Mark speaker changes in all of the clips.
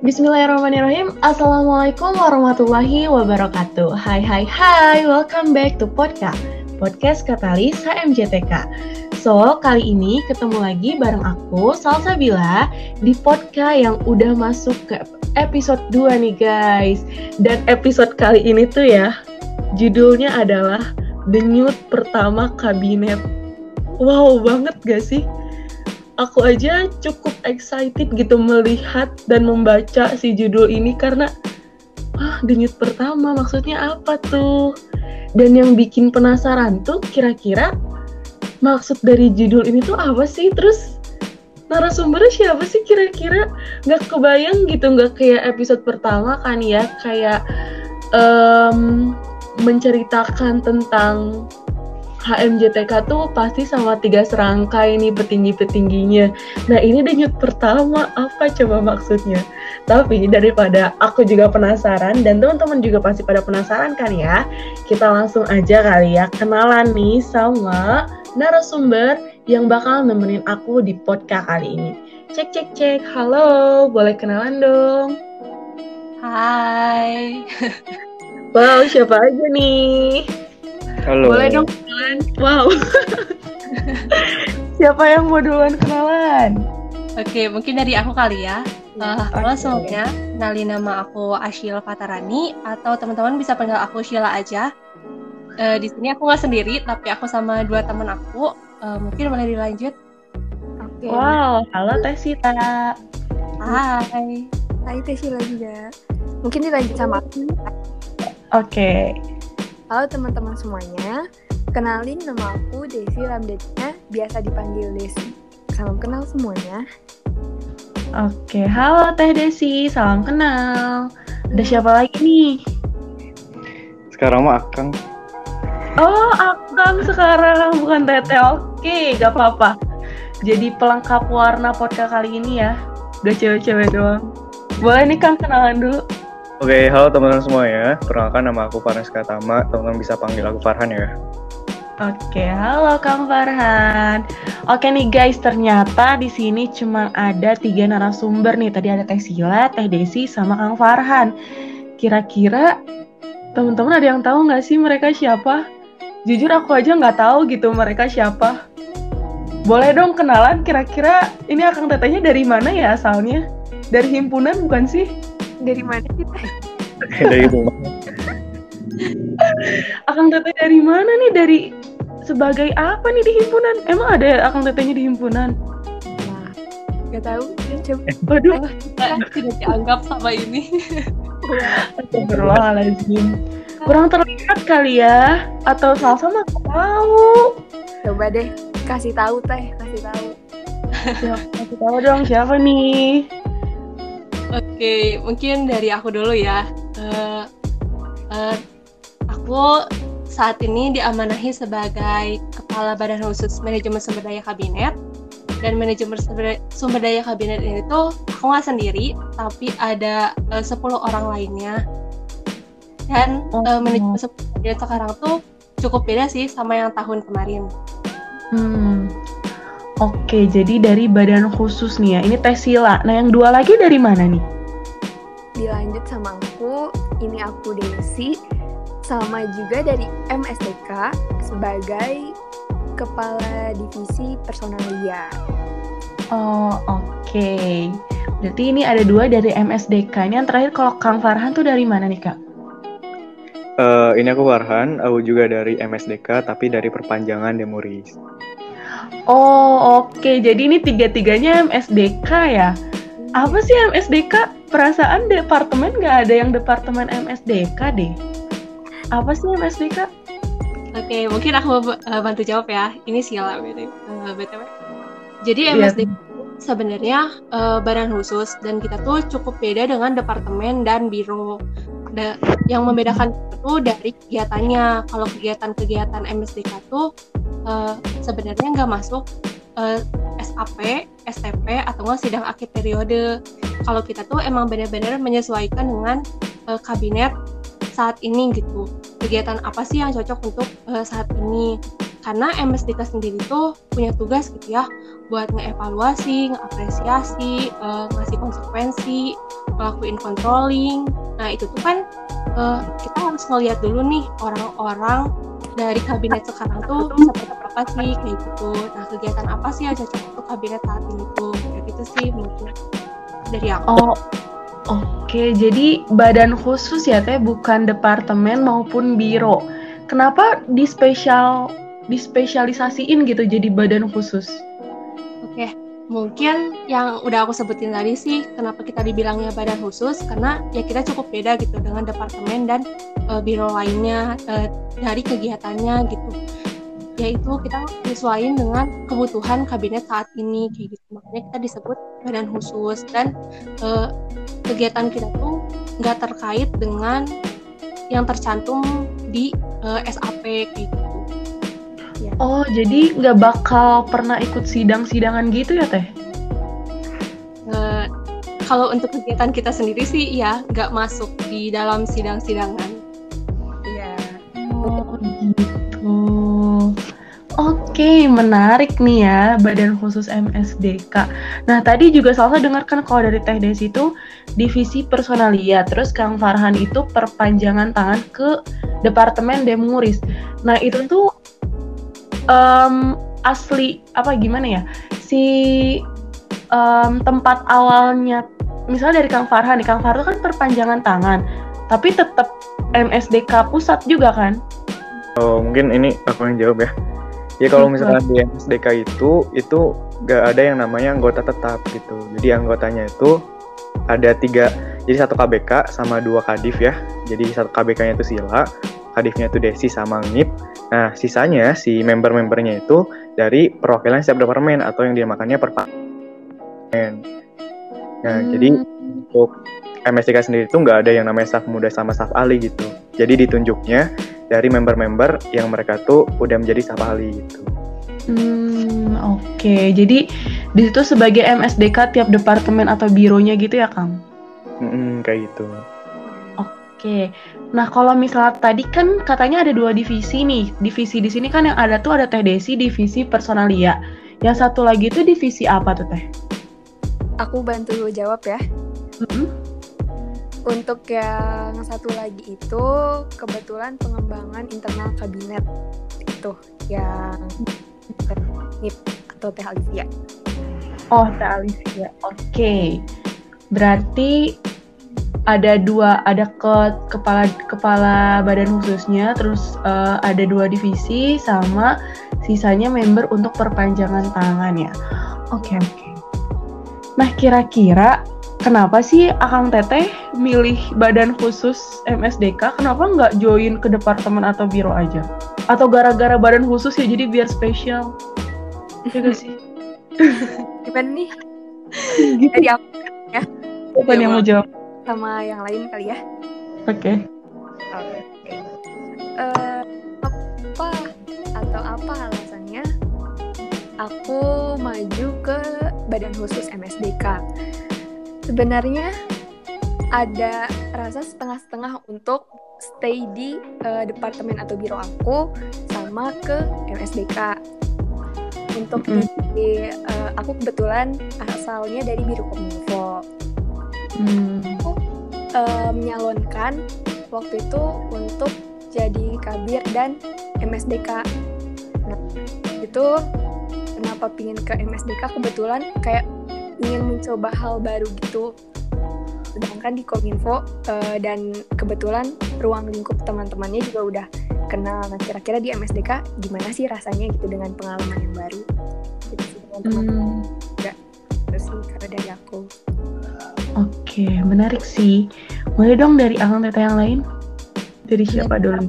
Speaker 1: Bismillahirrahmanirrahim. Assalamualaikum warahmatullahi wabarakatuh. Hai hai hai, welcome back to podcast podcast Katalis HMJTK. So, kali ini ketemu lagi bareng aku, Salsabila, di podcast yang udah masuk ke episode 2 nih guys. Dan episode kali ini tuh ya, judulnya adalah Denyut Pertama Kabinet. Wow banget gak sih? Aku aja cukup excited gitu melihat dan membaca si judul ini karena ah denyut pertama maksudnya apa tuh? Dan yang bikin penasaran tuh kira-kira maksud dari judul ini tuh apa sih? Terus narasumbernya siapa sih kira-kira? Gak kebayang gitu, gak kayak episode pertama kan ya, kayak um, menceritakan tentang HMJTK tuh pasti sama tiga serangkai nih petinggi-petingginya. Nah ini denyut pertama, apa coba maksudnya? Tapi daripada aku juga penasaran dan teman-teman juga pasti pada penasaran kan ya, kita langsung aja kali ya kenalan nih sama narasumber yang bakal nemenin aku di podcast kali ini. Cek cek cek, halo, boleh kenalan dong?
Speaker 2: Hai.
Speaker 1: Wow, siapa aja nih?
Speaker 3: Halo.
Speaker 1: Boleh dong kenalan? Wow. siapa yang mau duluan kenalan?
Speaker 2: Oke, mungkin dari aku kali ya. Uh, halo
Speaker 1: Oke.
Speaker 2: semuanya, kenalin nama aku Ashil Fatarani atau teman-teman bisa panggil aku Sheila aja. Eh, di sini aku nggak sendiri, tapi aku sama dua teman aku. Eh, mungkin boleh dilanjut.
Speaker 4: Oke.
Speaker 1: Wow, halo Teh Sita.
Speaker 2: Hai.
Speaker 4: Hai Teh Sheila juga. Mungkin dilanjut sama aku.
Speaker 1: Oke.
Speaker 4: Halo teman-teman semuanya. Kenalin nama aku Desi Ramdetnya, biasa dipanggil Desi. Salam kenal semuanya.
Speaker 1: Oke, halo Teh Desi, salam kenal. Ada siapa lagi nih?
Speaker 3: Sekarang mah Akang.
Speaker 1: Oh, Akang sekarang bukan Tete. Oke, gak apa-apa. Jadi pelengkap warna podcast kali ini ya. Gak cewek-cewek doang. Boleh nih Kang kenalan dulu.
Speaker 3: Oke, halo teman-teman semuanya. Perkenalkan nama aku Farhan Skatama. Teman-teman bisa panggil aku Farhan ya.
Speaker 1: Oke, halo Kang Farhan. Oke nih guys, ternyata di sini cuma ada tiga narasumber nih. Tadi ada Teh Sila, Teh Desi, sama Kang Farhan. Kira-kira teman-teman ada yang tahu nggak sih mereka siapa? Jujur aku aja nggak tahu gitu mereka siapa. Boleh dong kenalan kira-kira ini Akang Tetehnya dari mana ya asalnya? Dari himpunan bukan sih?
Speaker 4: Dari mana sih Teh?
Speaker 3: Dari itu.
Speaker 1: Akang Teteh dari mana nih? Dari sebagai apa nih di himpunan? Emang ada Akang Tetehnya di himpunan?
Speaker 4: Wah, gak tahu. Coba.
Speaker 1: Waduh,
Speaker 2: Kita tidak dianggap sama ini.
Speaker 1: Astagfirullahaladzim. Kurang terlihat kali ya? Atau nggak tahu?
Speaker 4: Coba deh, kasih tahu Teh, kasih tahu.
Speaker 1: Siapa kasih tahu dong siapa nih?
Speaker 2: Oke, mungkin dari aku dulu ya. Eh, eh, aku saat ini diamanahi sebagai Kepala Badan Khusus Manajemen Sumber Daya Kabinet. Dan manajemen sumber, daya kabinet ini tuh aku nggak sendiri, tapi ada eh, 10 orang lainnya. Dan eh, manajemen sumber daya sekarang tuh cukup beda sih sama yang tahun kemarin.
Speaker 1: Hmm. Oke, jadi dari badan khusus nih ya. Ini Tesila. Nah, yang dua lagi dari mana nih?
Speaker 4: Dilanjut sama aku, ini aku Desi. Sama juga dari MSDK sebagai Kepala Divisi Personalia.
Speaker 1: Oh, oke. Berarti ini ada dua dari MSDK. Ini yang terakhir kalau Kang Farhan tuh dari mana nih, Kak?
Speaker 3: Eh, ini aku Farhan. Aku juga dari MSDK, tapi dari perpanjangan Demuris.
Speaker 1: Oh, oke. Jadi ini tiga-tiganya MSDK ya? Apa sih MSDK? Perasaan departemen nggak ada yang departemen MSDK deh. Apa sih MSDK?
Speaker 2: Oke, mungkin aku uh, bantu jawab ya. Ini Sila BTW. Uh, BTW. Jadi
Speaker 1: Iya.
Speaker 2: MSD sebenarnya uh, badan khusus dan kita tuh cukup beda dengan departemen dan biro. Da- yang membedakan itu dari kegiatannya. Kalau kegiatan-kegiatan MSDK tuh uh, sebenarnya nggak masuk uh, SAP, STP atau nggak sidang akhir periode. Kalau kita tuh emang benar-benar menyesuaikan dengan uh, kabinet saat ini gitu kegiatan apa sih yang cocok untuk uh, saat ini karena MSDK sendiri tuh punya tugas gitu ya buat ngeevaluasi, ngeapresiasi, uh, ngasih konsekuensi ngelakuin controlling. Nah itu tuh kan uh, kita harus ngeliat dulu nih orang-orang dari kabinet sekarang tuh seperti apa sih kayak gitu. Nah kegiatan apa sih yang cocok untuk kabinet saat ini tuh kayak gitu sih mungkin dari aku.
Speaker 1: Oh, Oke, jadi badan khusus ya teh bukan departemen maupun biro. Kenapa di spesial dispesialisasiin gitu jadi badan khusus?
Speaker 2: Oke, mungkin yang udah aku sebutin tadi sih kenapa kita dibilangnya badan khusus karena ya kita cukup beda gitu dengan departemen dan uh, biro lainnya uh, dari kegiatannya gitu. Yaitu kita sesuaiin dengan kebutuhan kabinet saat ini kayak gitu. Makanya kita disebut badan khusus. Dan uh, kegiatan kita tuh nggak terkait dengan yang tercantum di uh, SAP gitu.
Speaker 1: Oh, jadi nggak bakal pernah ikut sidang-sidangan gitu ya teh?
Speaker 2: Uh, kalau untuk kegiatan kita sendiri sih ya nggak masuk di dalam sidang-sidangan.
Speaker 1: Iya. Oh gitu. Oke, menarik nih ya Badan Khusus MSDK. Nah, tadi juga salah dengarkan kalau dari Teh Desi itu divisi personalia, terus Kang Farhan itu perpanjangan tangan ke Departemen Demuris. Nah, itu tuh um, asli apa gimana ya? Si um, tempat awalnya misalnya dari Kang Farhan nih, Kang Farhan kan perpanjangan tangan, tapi tetap MSDK pusat juga kan?
Speaker 3: Oh, mungkin ini aku yang jawab ya. Ya kalau misalnya di MSDK itu itu gak ada yang namanya anggota tetap gitu. Jadi anggotanya itu ada tiga, jadi satu KBK sama dua kadif ya. Jadi satu KBK-nya itu Sila, kadifnya itu Desi sama Ngip. Nah sisanya si member-membernya itu dari perwakilan setiap departemen atau yang dinamakannya perpartemen. Nah hmm. jadi untuk MSDK sendiri itu nggak ada yang namanya staff muda sama staff ahli gitu. Jadi ditunjuknya dari member-member yang mereka tuh udah menjadi staff ahli gitu.
Speaker 1: Hmm, oke. Okay. Jadi di situ sebagai MSDK tiap departemen atau bironya gitu ya, Kang?
Speaker 3: Hmm, kayak gitu.
Speaker 1: Oke. Okay. Nah, kalau misalnya tadi kan katanya ada dua divisi nih. Divisi di sini kan yang ada tuh ada Teh Desi, divisi personalia. Yang satu lagi tuh divisi apa tuh, Teh?
Speaker 4: Aku bantu jawab ya. Mm -hmm. Untuk yang satu lagi itu kebetulan pengembangan internal kabinet itu yang NIP atau Teh Alivia.
Speaker 1: Oh, Teh Alivia. Oke. Okay. Berarti ada dua ada ke kepala kepala badan khususnya terus uh, ada dua divisi sama sisanya member untuk perpanjangan tangan ya. Oke, okay, oke. Okay. Nah, kira-kira kenapa sih Akang Teteh milih badan khusus MSDK? Kenapa nggak join ke departemen atau biro aja? Atau gara-gara badan khusus ya jadi biar spesial?
Speaker 4: Ya sih? Gimana nih? gitu. Dari aku ya.
Speaker 1: Siapa yang mau jawab?
Speaker 4: Sama yang lain kali ya.
Speaker 1: Oke. Okay.
Speaker 4: Oke. Okay. Uh, eh, apa atau apa alasannya? Aku maju ke badan khusus MSDK sebenarnya ada rasa setengah-setengah untuk stay di uh, departemen atau biro aku sama ke MSDK. Untuk mm. di, uh, aku kebetulan asalnya dari biro kominfo. Aku uh, menyalonkan waktu itu untuk jadi kabir dan MSDK. Nah, itu kenapa pingin ke MSDK kebetulan kayak ingin mencoba hal baru gitu. Sedangkan di Kominfo uh, dan kebetulan ruang lingkup teman-temannya juga udah kenal. Nah kira-kira di MSDK gimana sih rasanya gitu dengan pengalaman yang baru? Gitu sih dengan teman-teman. Hmm. enggak terus sih karena dari aku
Speaker 1: oke menarik sih. Boleh dong dari Akang Teta yang lain? Dari siapa dulu?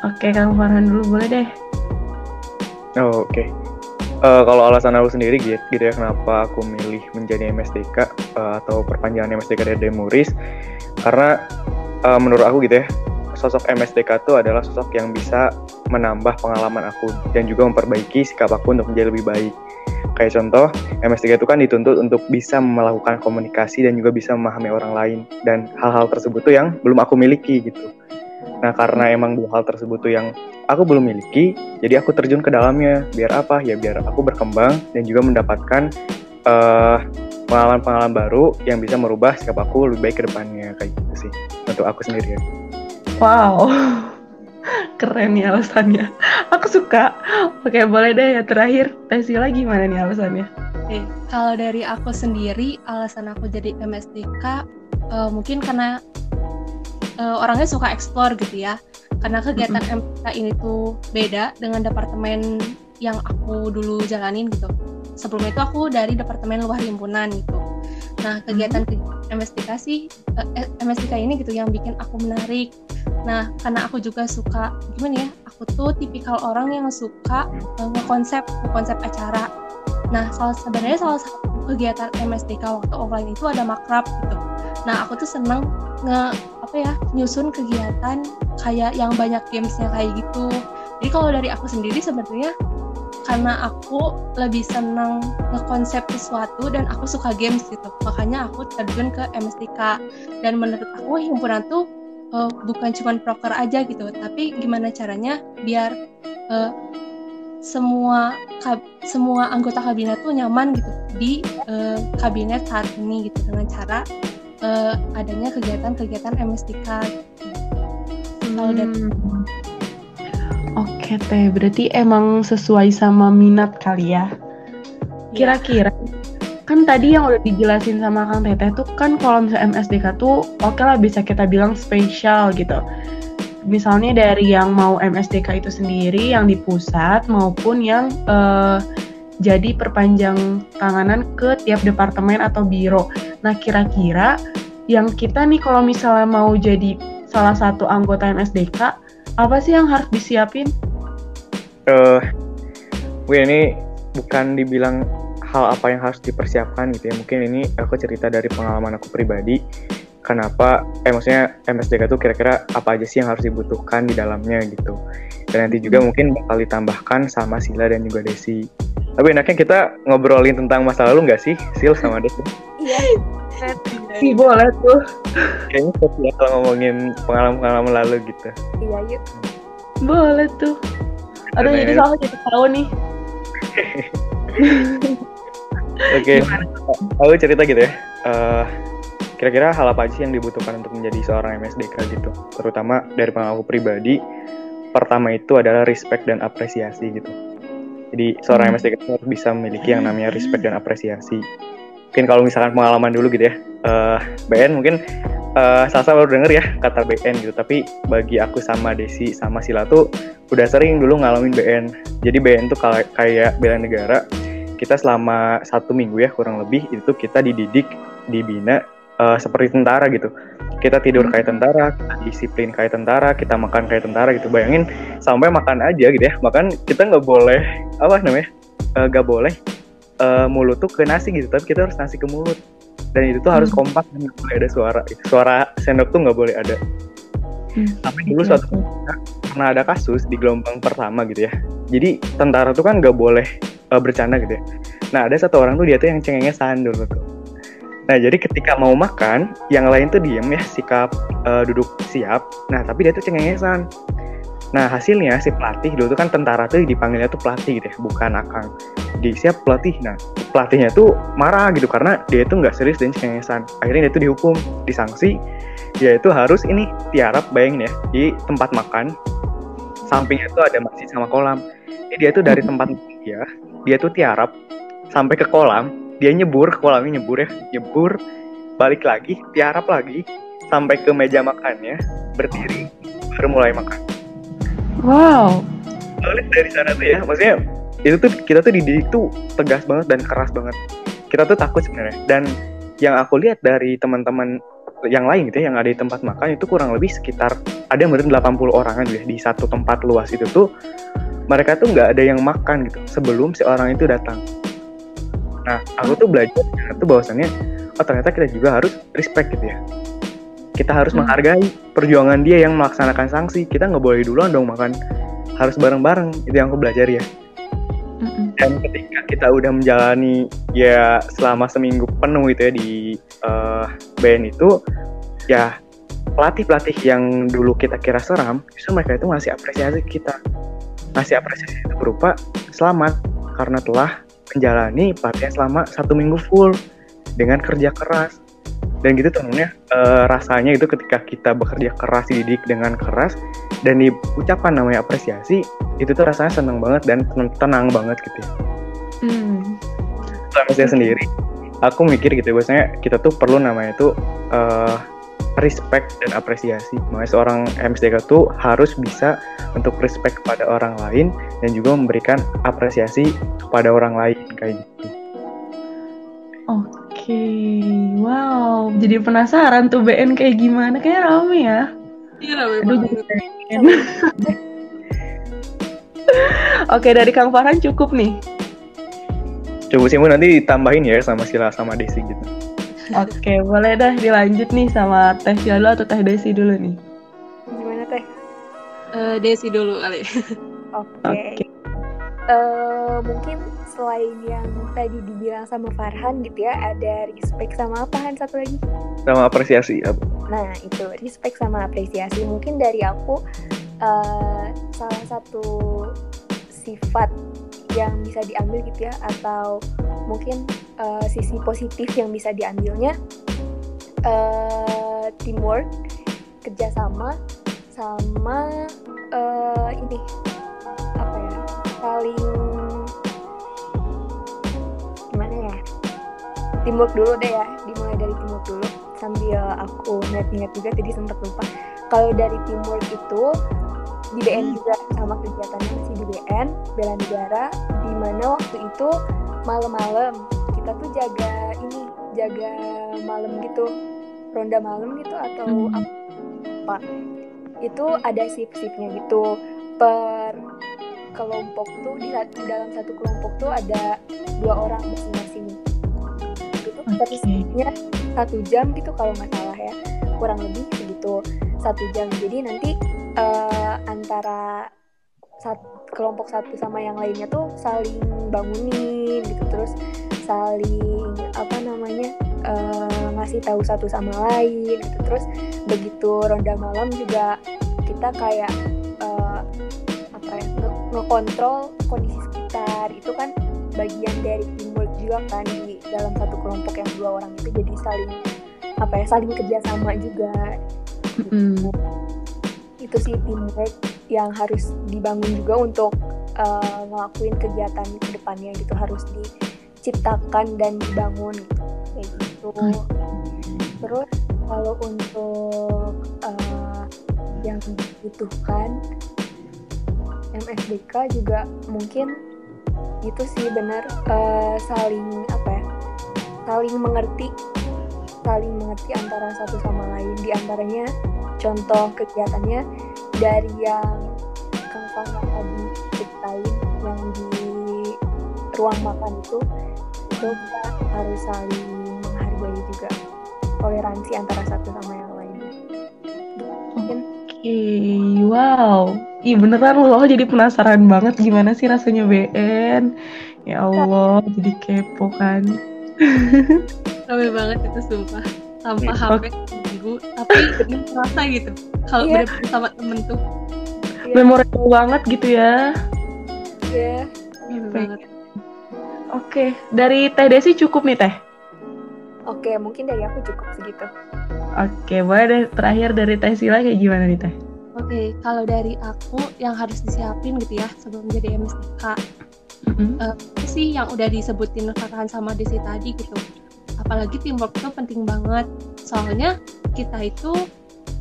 Speaker 1: oke Kang Farhan dulu boleh deh.
Speaker 3: Oh, oke. Okay uh, kalau alasan aku sendiri gitu, gitu ya kenapa aku milih menjadi MSDK uh, eh, atau perpanjangan MSDK dari Demuris karena uh, menurut aku gitu ya sosok MSDK itu adalah sosok yang bisa menambah pengalaman aku dan juga memperbaiki sikap aku untuk menjadi lebih baik. Kayak contoh, MSDK itu kan dituntut untuk bisa melakukan komunikasi dan juga bisa memahami orang lain dan hal-hal tersebut tuh yang belum aku miliki gitu. Nah, karena emang dua hal tersebut tuh yang aku belum miliki, jadi aku terjun ke dalamnya. Biar apa? Ya biar aku berkembang dan juga mendapatkan uh, pengalaman-pengalaman baru yang bisa merubah sikap aku lebih baik ke depannya kayak gitu sih untuk aku sendiri ya.
Speaker 1: Wow, keren nih alasannya. Aku suka. Oke, boleh deh ya terakhir. Tesila gimana nih alasannya?
Speaker 2: Oke, kalau dari aku sendiri, alasan aku jadi MSDK uh, mungkin karena uh, orangnya suka explore gitu ya. Karena kegiatan mm -hmm. MSDK ini tuh beda dengan departemen yang aku dulu jalanin gitu. Sebelumnya itu aku dari departemen luar himpunan gitu. Nah, kegiatan MSDK sih uh, eh, MSDK ini gitu yang bikin aku menarik. Nah, karena aku juga suka gimana ya? Aku tuh tipikal orang yang suka uh, ngekonsep ngekonsep acara. Nah, salah sebenarnya salah satu kegiatan MSDK waktu offline itu ada makrab gitu. Nah, aku tuh seneng nge apa ya nyusun kegiatan kayak yang banyak gamesnya kayak gitu. Jadi kalau dari aku sendiri sebenarnya karena aku lebih senang ngekonsep sesuatu dan aku suka games gitu makanya aku terjun ke MSTK dan menurut aku himpunan tuh uh, bukan cuma proker aja gitu tapi gimana caranya biar uh, semua semua anggota kabinet tuh nyaman gitu di uh, kabinet saat ini gitu dengan cara uh, adanya kegiatan-kegiatan MSTK gitu. kalau dari
Speaker 1: hmm. Oke teh, berarti emang sesuai sama minat kali ya. Iya. Kira-kira kan tadi yang udah dijelasin sama Kang Teteh tuh kan kalau misalnya MSDK tuh oke okay lah bisa kita bilang spesial gitu. Misalnya dari yang mau MSDK itu sendiri yang di pusat maupun yang uh, jadi perpanjang tanganan ke tiap departemen atau biro. Nah kira-kira yang kita nih kalau misalnya mau jadi salah satu anggota MSDK apa sih yang harus disiapin?
Speaker 3: Uh, gue ini bukan dibilang hal apa yang harus dipersiapkan gitu ya. Mungkin ini aku cerita dari pengalaman aku pribadi. Kenapa, eh maksudnya MSDK itu kira-kira apa aja sih yang harus dibutuhkan di dalamnya gitu. Dan nanti juga hmm. mungkin bakal ditambahkan sama Sila dan juga Desi. Tapi enaknya kita ngobrolin tentang masa lalu nggak sih, Sil sama Desi?
Speaker 4: Iya.
Speaker 1: Iya boleh tuh.
Speaker 3: Kayaknya seru ya kalau ngomongin pengalaman-pengalaman lalu gitu.
Speaker 4: Iya yuk.
Speaker 1: Boleh tuh. Aduh jadi soalnya jadi tahu nih.
Speaker 3: Oke, okay. aku cerita gitu ya. Uh, kira-kira hal apa aja sih yang dibutuhkan untuk menjadi seorang MSDK gitu? Terutama dari pengalaman pribadi, pertama itu adalah respect dan apresiasi gitu. Jadi seorang hmm. MSDK harus bisa memiliki yang namanya respect dan apresiasi mungkin kalau misalkan pengalaman dulu gitu ya. Uh, eh, BN mungkin uh, Salsa baru denger ya kata BN gitu. Tapi bagi aku sama Desi sama Sila tuh udah sering dulu ngalamin BN jadi BN tuh kayak bela negara. Kita selama satu minggu ya kurang lebih itu kita dididik dibina uh, seperti tentara gitu. Kita tidur kayak tentara kita disiplin kayak tentara kita makan kayak tentara gitu. Bayangin sampai makan aja gitu ya. Makan kita nggak boleh apa namanya nggak uh, boleh uh, mulut tuh ke nasi gitu tapi kita harus nasi ke mulut. Dan itu tuh harus hmm. kompak dan nggak boleh ada suara. Suara sendok tuh nggak boleh ada. Hmm. tapi dulu okay. suatu pernah ada kasus di gelombang pertama gitu ya. Jadi tentara tuh kan nggak boleh uh, bercanda gitu ya. Nah ada satu orang tuh dia tuh yang cengengesan dulu tuh. Nah jadi ketika mau makan yang lain tuh diem ya sikap uh, duduk siap. Nah tapi dia tuh cengengesan Nah hasilnya si pelatih dulu tuh kan tentara tuh dipanggilnya tuh pelatih gitu ya, bukan akang. Di siap pelatih. Nah pelatihnya tuh marah gitu karena dia itu nggak serius dan cengengesan. Akhirnya dia tuh dihukum, disanksi. Dia itu harus ini tiarap bayangin ya di tempat makan. Sampingnya tuh ada masjid sama kolam. Jadi dia tuh dari tempat dia, dia tuh tiarap sampai ke kolam. Dia nyebur ke kolamnya nyebur ya, nyebur balik lagi, tiarap lagi sampai ke meja makannya, berdiri, baru mulai makan
Speaker 1: Wow.
Speaker 3: Soalnya dari sana tuh ya, maksudnya itu tuh kita tuh dididik tuh tegas banget dan keras banget. Kita tuh takut sebenarnya. Dan yang aku lihat dari teman-teman yang lain gitu ya, yang ada di tempat makan itu kurang lebih sekitar ada yang benar 80 orangan gitu di satu tempat luas itu tuh mereka tuh nggak ada yang makan gitu sebelum si orang itu datang. Nah, aku tuh belajar tuh bahwasannya oh ternyata kita juga harus respect gitu ya kita harus hmm. menghargai perjuangan dia yang melaksanakan sanksi. Kita nggak boleh duluan dong makan. Harus bareng-bareng. Itu yang aku belajar ya. Hmm. dan ketika kita udah menjalani ya selama seminggu penuh itu ya di uh, band itu ya pelatih-pelatih yang dulu kita kira seram justru mereka itu ngasih apresiasi kita. Ngasih apresiasi itu berupa selamat karena telah menjalani pelatihan selama satu minggu full dengan kerja keras dan gitu temennya uh, rasanya itu ketika kita bekerja keras dididik dengan keras dan diucapkan namanya apresiasi itu tuh rasanya senang banget dan tenang banget gitu ya. Hmm. Sama saya sendiri, aku mikir gitu biasanya kita tuh perlu namanya itu uh, respect dan apresiasi. Makanya seorang MSDK tuh harus bisa untuk respect kepada orang lain dan juga memberikan apresiasi kepada orang lain kayak gitu.
Speaker 1: Oke, wow. Jadi penasaran tuh BN kayak gimana? Kayak rame ya.
Speaker 2: Iya rame banget.
Speaker 1: Oke, dari Kang Farhan cukup nih.
Speaker 3: Coba sih nanti ditambahin ya sama Sila sama Desi gitu.
Speaker 1: Oke, boleh dah dilanjut nih sama Teh Sila atau Teh Desi dulu nih.
Speaker 4: Gimana Teh?
Speaker 2: Uh, Desi dulu kali.
Speaker 4: Oke. Okay. Okay. Uh, mungkin selain yang tadi dibilang sama Farhan gitu ya, ada respect sama apa Han satu lagi?
Speaker 3: Sama apresiasi.
Speaker 4: Nah itu respect sama apresiasi. Mungkin dari aku uh, salah satu sifat yang bisa diambil gitu ya atau mungkin uh, sisi positif yang bisa diambilnya uh, teamwork kerjasama sama uh, ini apa ya saling gimana ya? Teamwork dulu deh ya dimulai dari teamwork dulu sambil aku ingat-ingat juga tadi sempat lupa. Kalau dari teamwork itu di BN juga sama kegiatannya masih di BN bela negara di mana waktu itu malam-malam kita tuh jaga ini jaga malam gitu ronda malam gitu atau hmm. apa. Itu ada shift-shiftnya gitu per kelompok tuh di, di dalam satu kelompok tuh ada dua orang masing-masing. Itu okay. shiftnya satu jam gitu kalau nggak salah ya. Kurang lebih begitu satu jam. Jadi nanti uh, antara sat, kelompok satu sama yang lainnya tuh saling bangunin gitu. Terus saling apa namanya uh, ngasih tahu satu sama lain gitu. Terus begitu ronda malam juga kita kayak ngekontrol kondisi sekitar. Itu kan bagian dari teamwork juga kan di dalam satu kelompok yang dua orang itu. Jadi saling apa ya saling kerjasama juga. Mm itu sih teamwork yang harus dibangun juga untuk uh, ngelakuin kegiatan ke depannya gitu. Harus diciptakan dan dibangun. Gitu kayak gitu. Terus kalau untuk uh, yang dibutuhkan MSDK juga mungkin itu sih benar. Uh, saling apa ya saling mengerti saling mengerti antara satu sama lain. Di antaranya contoh kegiatannya dari yang Kang Fana tadi ceritain yang di ruang makan itu itu kita harus saling menghargai juga toleransi antara satu sama yang lain.
Speaker 1: Mungkin Oke, okay, wow. Ih beneran loh, jadi penasaran banget gimana sih rasanya BN. Ya Allah, jadi kepo kan.
Speaker 2: Rame banget itu sumpah. Tanpa HP minggu tapi terasa gitu kalau yeah. bener sama temen tuh
Speaker 1: yeah. memorable banget gitu ya
Speaker 4: iya
Speaker 2: yeah. banget
Speaker 1: oke okay. dari teh Desi cukup nih teh
Speaker 4: oke okay, mungkin dari aku cukup segitu
Speaker 1: oke okay, boleh deh terakhir dari teh Sila kayak gimana nih teh
Speaker 2: Oke, okay, kalau dari aku yang harus disiapin gitu ya sebelum jadi MSTK, mm-hmm. uh, sih yang udah disebutin Farhan sama Desi tadi gitu. Apalagi teamwork itu penting banget soalnya kita itu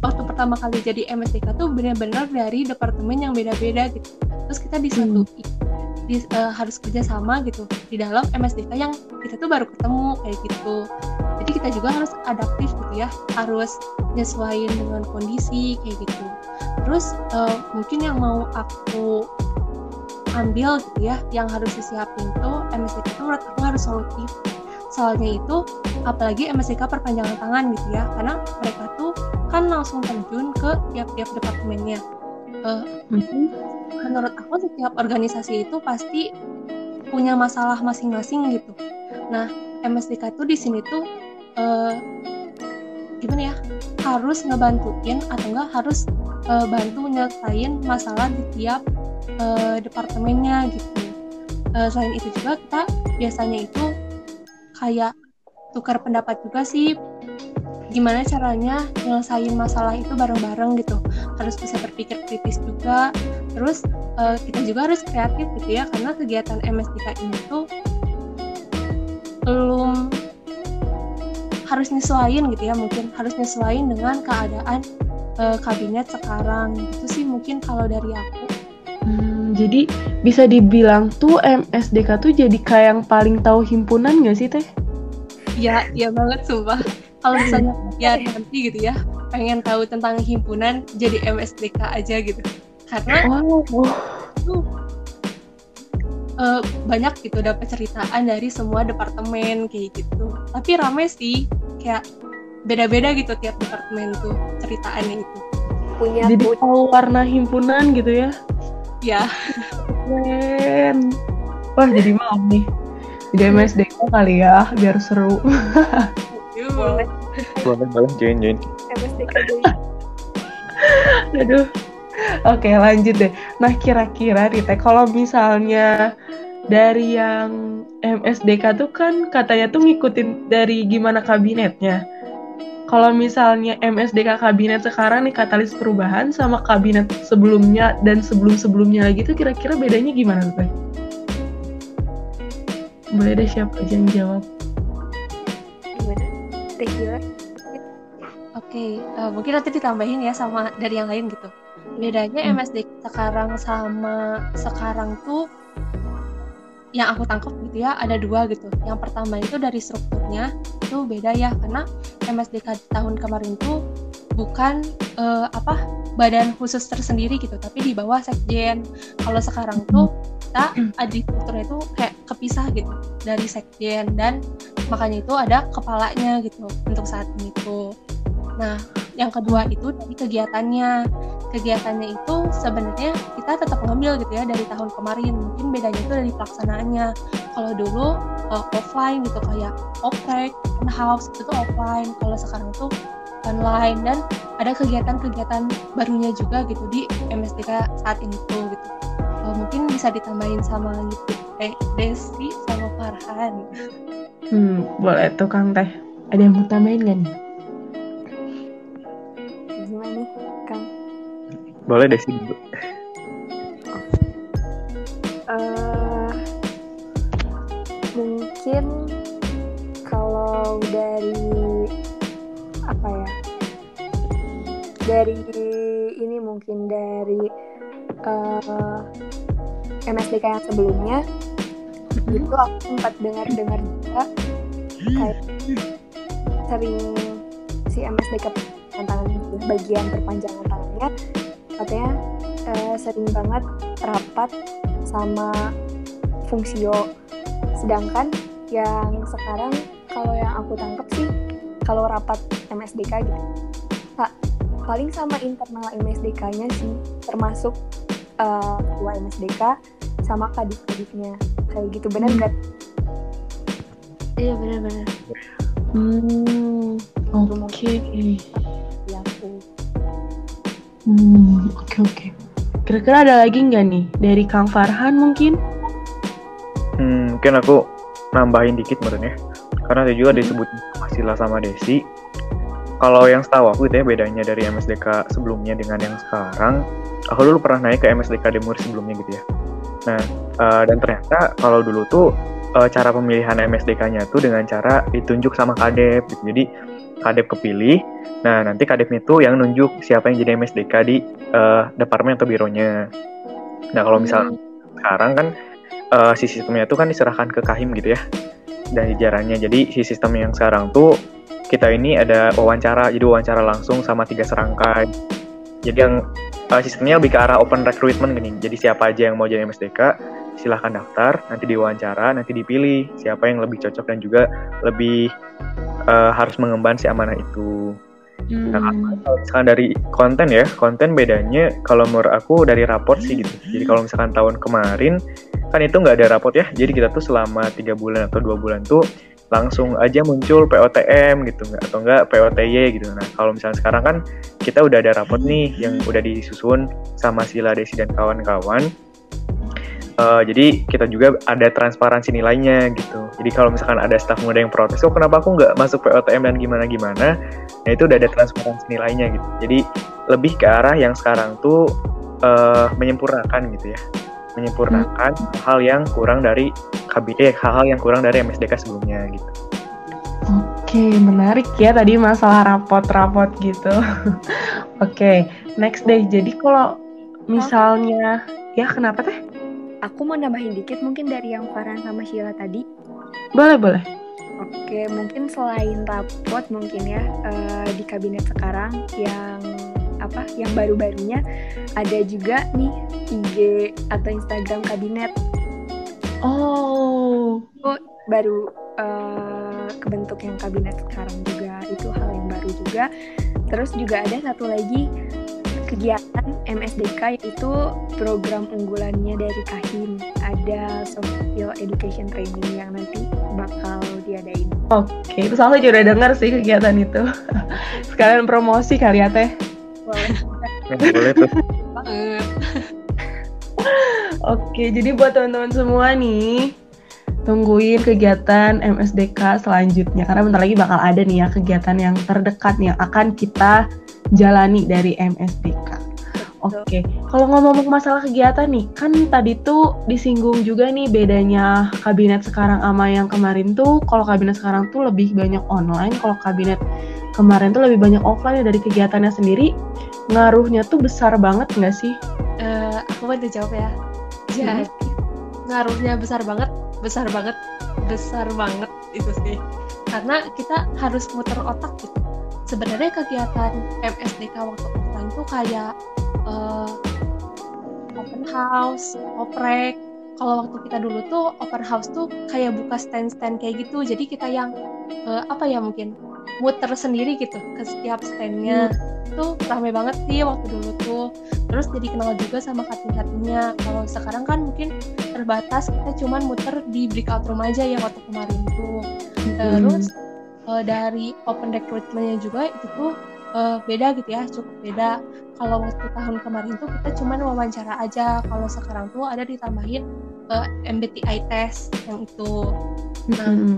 Speaker 2: waktu pertama kali jadi MSTK tuh benar-benar dari departemen yang beda-beda gitu terus kita disatu hmm. di, uh, harus kerja sama gitu di dalam MSTK yang kita tuh baru ketemu kayak gitu jadi kita juga harus adaptif gitu ya harus nyesuaiin dengan kondisi kayak gitu terus uh, mungkin yang mau aku ambil gitu ya yang harus disiapin tuh MSTK tuh menurut aku harus solutif. Soalnya itu apalagi MSK perpanjangan tangan gitu ya karena mereka tuh kan langsung terjun ke tiap-tiap departemennya. Uh, menurut aku setiap organisasi itu pasti punya masalah masing-masing gitu. Nah MSDK itu di sini tuh uh, gimana ya harus ngebantuin atau enggak harus uh, bantu nyelesain masalah di tiap uh, departemennya gitu. Uh, selain itu juga kita biasanya itu kayak tukar pendapat juga sih gimana caranya nyelesain masalah itu bareng-bareng gitu. Harus bisa berpikir kritis juga. Terus uh, kita juga harus kreatif gitu ya karena kegiatan MSDK ini tuh belum harus nyesuaiin gitu ya mungkin harus nyesuaiin dengan keadaan uh, kabinet sekarang. Itu sih mungkin kalau dari aku.
Speaker 1: Hmm, jadi bisa dibilang tuh MSDK tuh jadi kayak yang paling tahu himpunan gak sih teh?
Speaker 2: Ya ya banget sumpah. Kalau misalnya ya nanti gitu ya pengen tahu tentang himpunan jadi MSDK aja gitu. Karena wow. tuh uh, banyak gitu dapat ceritaan dari semua departemen kayak gitu. Tapi rame sih kayak beda-beda gitu tiap departemen tuh ceritaannya itu.
Speaker 1: Punya jadi tahu warna himpunan gitu ya?
Speaker 2: Ya.
Speaker 1: Keren. Wah jadi mau nih. Jadi MSD kali ya biar seru.
Speaker 3: Boleh. Boleh boleh. Join join. MSDK
Speaker 1: aduh. Oke lanjut deh. Nah kira-kira teh kalau misalnya dari yang MSDK tuh kan katanya tuh ngikutin dari gimana kabinetnya. Kalau misalnya MSDK kabinet sekarang nih katalis perubahan sama kabinet sebelumnya dan sebelum-sebelumnya lagi tuh kira-kira bedanya gimana tuh? Boleh deh siapa aja yang jawab.
Speaker 4: Gimana?
Speaker 2: Oke, okay, uh, eh, mungkin nanti ditambahin ya sama dari yang lain gitu bedanya hmm. MSD sekarang sama sekarang tuh yang aku tangkap gitu ya ada dua gitu. Yang pertama itu dari strukturnya itu beda ya karena MSDK tahun kemarin tuh bukan uh, apa badan khusus tersendiri gitu tapi di bawah sekjen. Kalau sekarang tuh kita di strukturnya itu kayak kepisah gitu dari sekjen dan makanya itu ada kepalanya gitu untuk saat ini tuh nah yang kedua itu dari kegiatannya. Kegiatannya itu sebenarnya kita tetap ngambil gitu ya dari tahun kemarin. Mungkin bedanya itu dari pelaksanaannya. Kalau dulu uh, offline gitu kayak oprek house itu tuh offline. Kalau sekarang tuh online. Dan ada kegiatan-kegiatan barunya juga gitu di MSDK saat ini tuh gitu. Uh, mungkin bisa ditambahin sama gitu eh Desi sama Farhan.
Speaker 1: Hmm boleh tuh Kang Teh. Ada yang mau tambahin gak nih
Speaker 3: Boleh deh sih dulu.
Speaker 4: Uh, mungkin kalau dari apa ya? Dari ini mungkin dari uh, eh, MSDK yang sebelumnya mm-hmm. itu aku sempat dengar-dengar juga kayak sering si MSDK tantangan bagian perpanjangan tangannya katanya uh, sering banget rapat sama fungsio sedangkan yang sekarang kalau yang aku tangkap sih kalau rapat MSDK gitu Pak, paling sama internal MSDK-nya sih termasuk uh, MSDK sama kadif-kadifnya kayak gitu benar nggak?
Speaker 2: Iya benar-benar.
Speaker 1: Hmm, oke. Okay. Hmm, oke okay, oke. Okay. Kira-kira ada lagi nggak nih dari Kang Farhan mungkin?
Speaker 3: Hmm, mungkin aku nambahin dikit menurutnya. Karena tadi juga disebut Masila sama Desi. Kalau yang setahu aku itu ya bedanya dari MSDK sebelumnya dengan yang sekarang. Aku dulu pernah naik ke MSDK Demur sebelumnya gitu ya. Nah, uh, dan ternyata kalau dulu tuh uh, cara pemilihan MSDK-nya tuh dengan cara ditunjuk sama kadep gitu. Jadi kadep kepilih, Nah, nanti kadep itu yang nunjuk siapa yang jadi MSDK di uh, departemen atau bironya. Nah, kalau misalnya hmm. sekarang kan uh, si sistemnya itu kan diserahkan ke Kahim gitu ya. Dan jajarannya. Jadi si sistem yang sekarang tuh kita ini ada wawancara, jadi wawancara langsung sama tiga serangkai. Jadi yang uh, sistemnya lebih ke arah open recruitment gini. Jadi siapa aja yang mau jadi MSDK, silahkan daftar, nanti diwawancara, nanti dipilih siapa yang lebih cocok dan juga lebih uh, harus mengemban si amanah itu. Nah, hmm. kalau misalkan dari konten ya, konten bedanya kalau menurut aku dari raport sih gitu. Jadi kalau misalkan tahun kemarin kan itu nggak ada raport ya, jadi kita tuh selama tiga bulan atau dua bulan tuh langsung aja muncul POTM gitu nggak atau enggak POTY gitu. Nah kalau misalnya sekarang kan kita udah ada raport nih yang udah disusun sama Sila Desi dan kawan-kawan. Uh, jadi kita juga ada transparansi nilainya gitu. Jadi kalau misalkan ada staf muda yang protes, oh kenapa aku nggak masuk POTM dan gimana-gimana, nah itu udah ada transparansi nilainya gitu. Jadi lebih ke arah yang sekarang tuh uh, menyempurnakan gitu ya, menyempurnakan hmm. hal yang kurang dari KB, eh hal-hal yang kurang dari MSDK sebelumnya gitu.
Speaker 1: Oke, menarik ya tadi masalah rapot-rapot gitu. Oke, next deh. Jadi kalau misalnya, ya kenapa teh?
Speaker 4: Aku mau nambahin dikit mungkin dari yang Farhan sama Sheila tadi.
Speaker 1: Boleh, boleh.
Speaker 4: Oke, mungkin selain rapot mungkin ya uh, di kabinet sekarang yang apa yang baru-barunya ada juga nih IG atau Instagram kabinet.
Speaker 1: Oh,
Speaker 4: oh baru uh, kebentuk yang kabinet sekarang juga itu hal yang baru juga. Terus juga ada satu lagi kegiatan MSDK yaitu program unggulannya dari Kahim ada soft skill education training yang nanti bakal diadain.
Speaker 1: Oke, itu soalnya juga udah denger sih kegiatan itu. Sekalian promosi kali ya teh.
Speaker 3: Boleh. Boleh tuh.
Speaker 1: Oke, jadi buat teman-teman semua nih, tungguin kegiatan MSDK selanjutnya karena bentar lagi bakal ada nih ya kegiatan yang terdekat nih yang akan kita jalani dari MSDK. Oke, okay. kalau ngomong masalah kegiatan nih, kan tadi tuh disinggung juga nih bedanya kabinet sekarang sama yang kemarin tuh. Kalau kabinet sekarang tuh lebih banyak online, kalau kabinet kemarin tuh lebih banyak offline dari kegiatannya sendiri. Ngaruhnya tuh besar banget nggak sih?
Speaker 2: Uh, aku mau jawab ya. Jadi hmm. ngaruhnya besar banget, besar banget, besar banget itu sih. Karena kita harus muter otak gitu sebenarnya kegiatan MSDK waktu offline tuh kayak uh, open house, oprek. Kalau waktu kita dulu tuh open house tuh kayak buka stand-stand kayak gitu. Jadi kita yang uh, apa ya mungkin muter sendiri gitu ke setiap standnya. Hmm. Tuh ramai banget sih waktu dulu tuh. Terus jadi kenal juga sama kating-katingnya. Kalau sekarang kan mungkin terbatas kita cuman muter di breakout room aja ya waktu kemarin tuh. Hmm. Terus uh, dari open recruitmentnya juga itu tuh uh, beda gitu ya cukup beda. Kalau waktu tahun kemarin tuh kita cuma wawancara aja. Kalau sekarang tuh ada ditambahin uh, eh, MBTI test yang itu. Nah mm-hmm.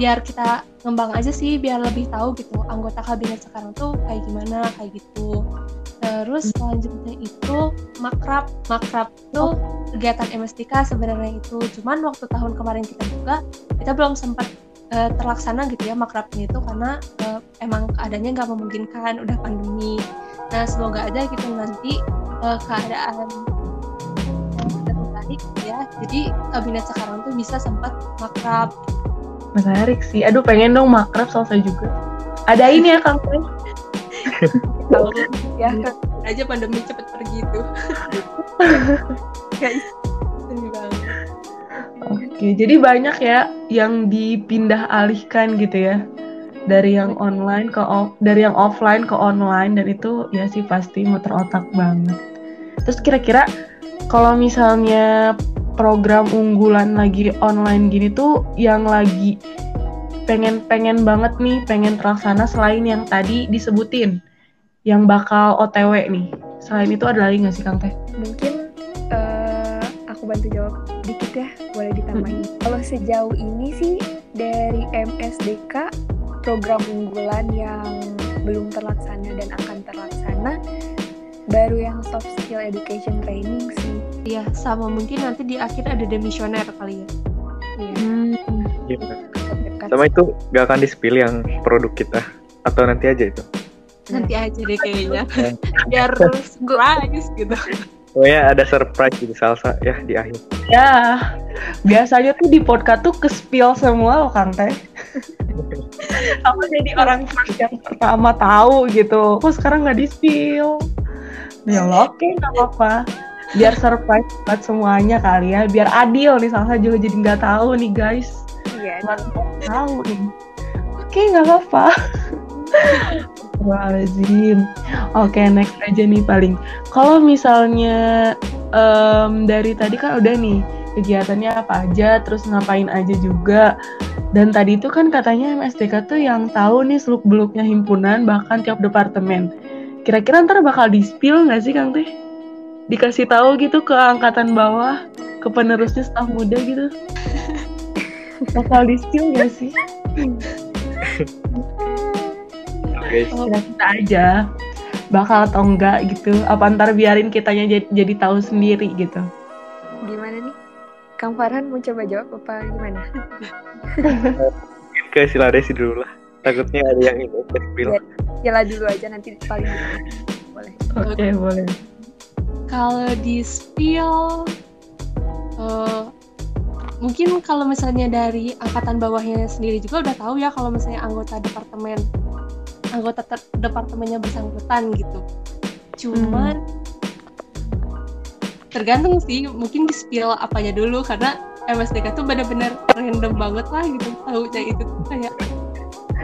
Speaker 2: biar kita ngembang aja sih biar lebih tahu gitu anggota kabinet sekarang tuh kayak gimana kayak gitu. Terus selanjutnya itu makrab. Makrab tuh kegiatan MSTK sebenarnya itu. Cuman waktu tahun kemarin kita juga kita belum sempat uh, terlaksana gitu ya makrabnya itu karena uh, emang keadaannya nggak memungkinkan udah pandemi. Nah semoga aja gitu nanti uh, keadaan baik ya. Jadi kabinet sekarang tuh bisa sempat makrab.
Speaker 1: Menarik sih. Aduh pengen dong makrab selesai juga. Ada ini ya kang
Speaker 2: tahu ya kan. Aja pandemi cepet pergi tuh. Guys
Speaker 1: Oke, jadi banyak ya yang dipindah alihkan gitu ya dari yang online ke off, dari yang offline ke online dan itu ya sih pasti muter otak banget. Terus kira-kira kalau misalnya program unggulan lagi online gini tuh yang lagi pengen-pengen banget nih, pengen terlaksana selain yang tadi disebutin yang bakal OTW nih. Selain itu ada lagi nggak sih Kang Teh?
Speaker 4: Mungkin bantu jawab dikit ya boleh ditambahin. Hmm. Kalau sejauh ini sih dari MSDK program unggulan yang belum terlaksana dan akan terlaksana baru yang soft skill education training sih.
Speaker 2: Iya, sama mungkin nanti di akhir ada demisioner kali ya.
Speaker 3: Iya. Hmm. Ya. Sama itu gak akan di-spill yang produk kita atau nanti aja itu?
Speaker 2: Nanti aja deh kayaknya. Biar surprise gitu.
Speaker 3: Pokoknya ada surprise di salsa ya di akhir.
Speaker 1: Ya, biasanya tuh di podcast tuh ke spill semua loh Kang Teh. Aku jadi orang first yang pertama tahu gitu. Kok sekarang nggak di spill? Ya oke okay, nggak apa-apa. Biar surprise buat semuanya kali ya. Biar adil nih salsa juga jadi nggak tahu nih guys. Iya. Nggak tahu nih. Oke okay, nggak apa-apa. Astagfirullahaladzim. Oke, okay, next aja nih paling. Kalau misalnya um, dari tadi kan udah nih kegiatannya apa aja, terus ngapain aja juga. Dan tadi itu kan katanya MSDK tuh yang tahu nih seluk beluknya himpunan bahkan tiap departemen. Kira-kira ntar bakal di-spill nggak sih Kang Teh? Dikasih tahu gitu ke angkatan bawah, ke penerusnya staf muda gitu bakal di steal gak sih
Speaker 3: Oke,
Speaker 1: kira kita aja bakal atau enggak gitu apa ntar biarin kitanya jadi, jadi tahu sendiri gitu
Speaker 4: Gimana nih? Kang Farhan mau coba jawab apa gimana?
Speaker 3: ke Siladesi dulu lah. Takutnya ada yang ini spill.
Speaker 4: Iya. Jela dulu aja nanti paling boleh.
Speaker 1: oke boleh
Speaker 2: Kalau di spill, eh, mungkin kalau misalnya dari angkatan bawahnya sendiri juga udah tahu ya kalau misalnya anggota departemen, anggota ter- departemennya bersangkutan gitu. Cuman tergantung sih, mungkin di spill apanya dulu karena MSDK tuh bener-bener random banget lah gitu tahunya itu tuh kayak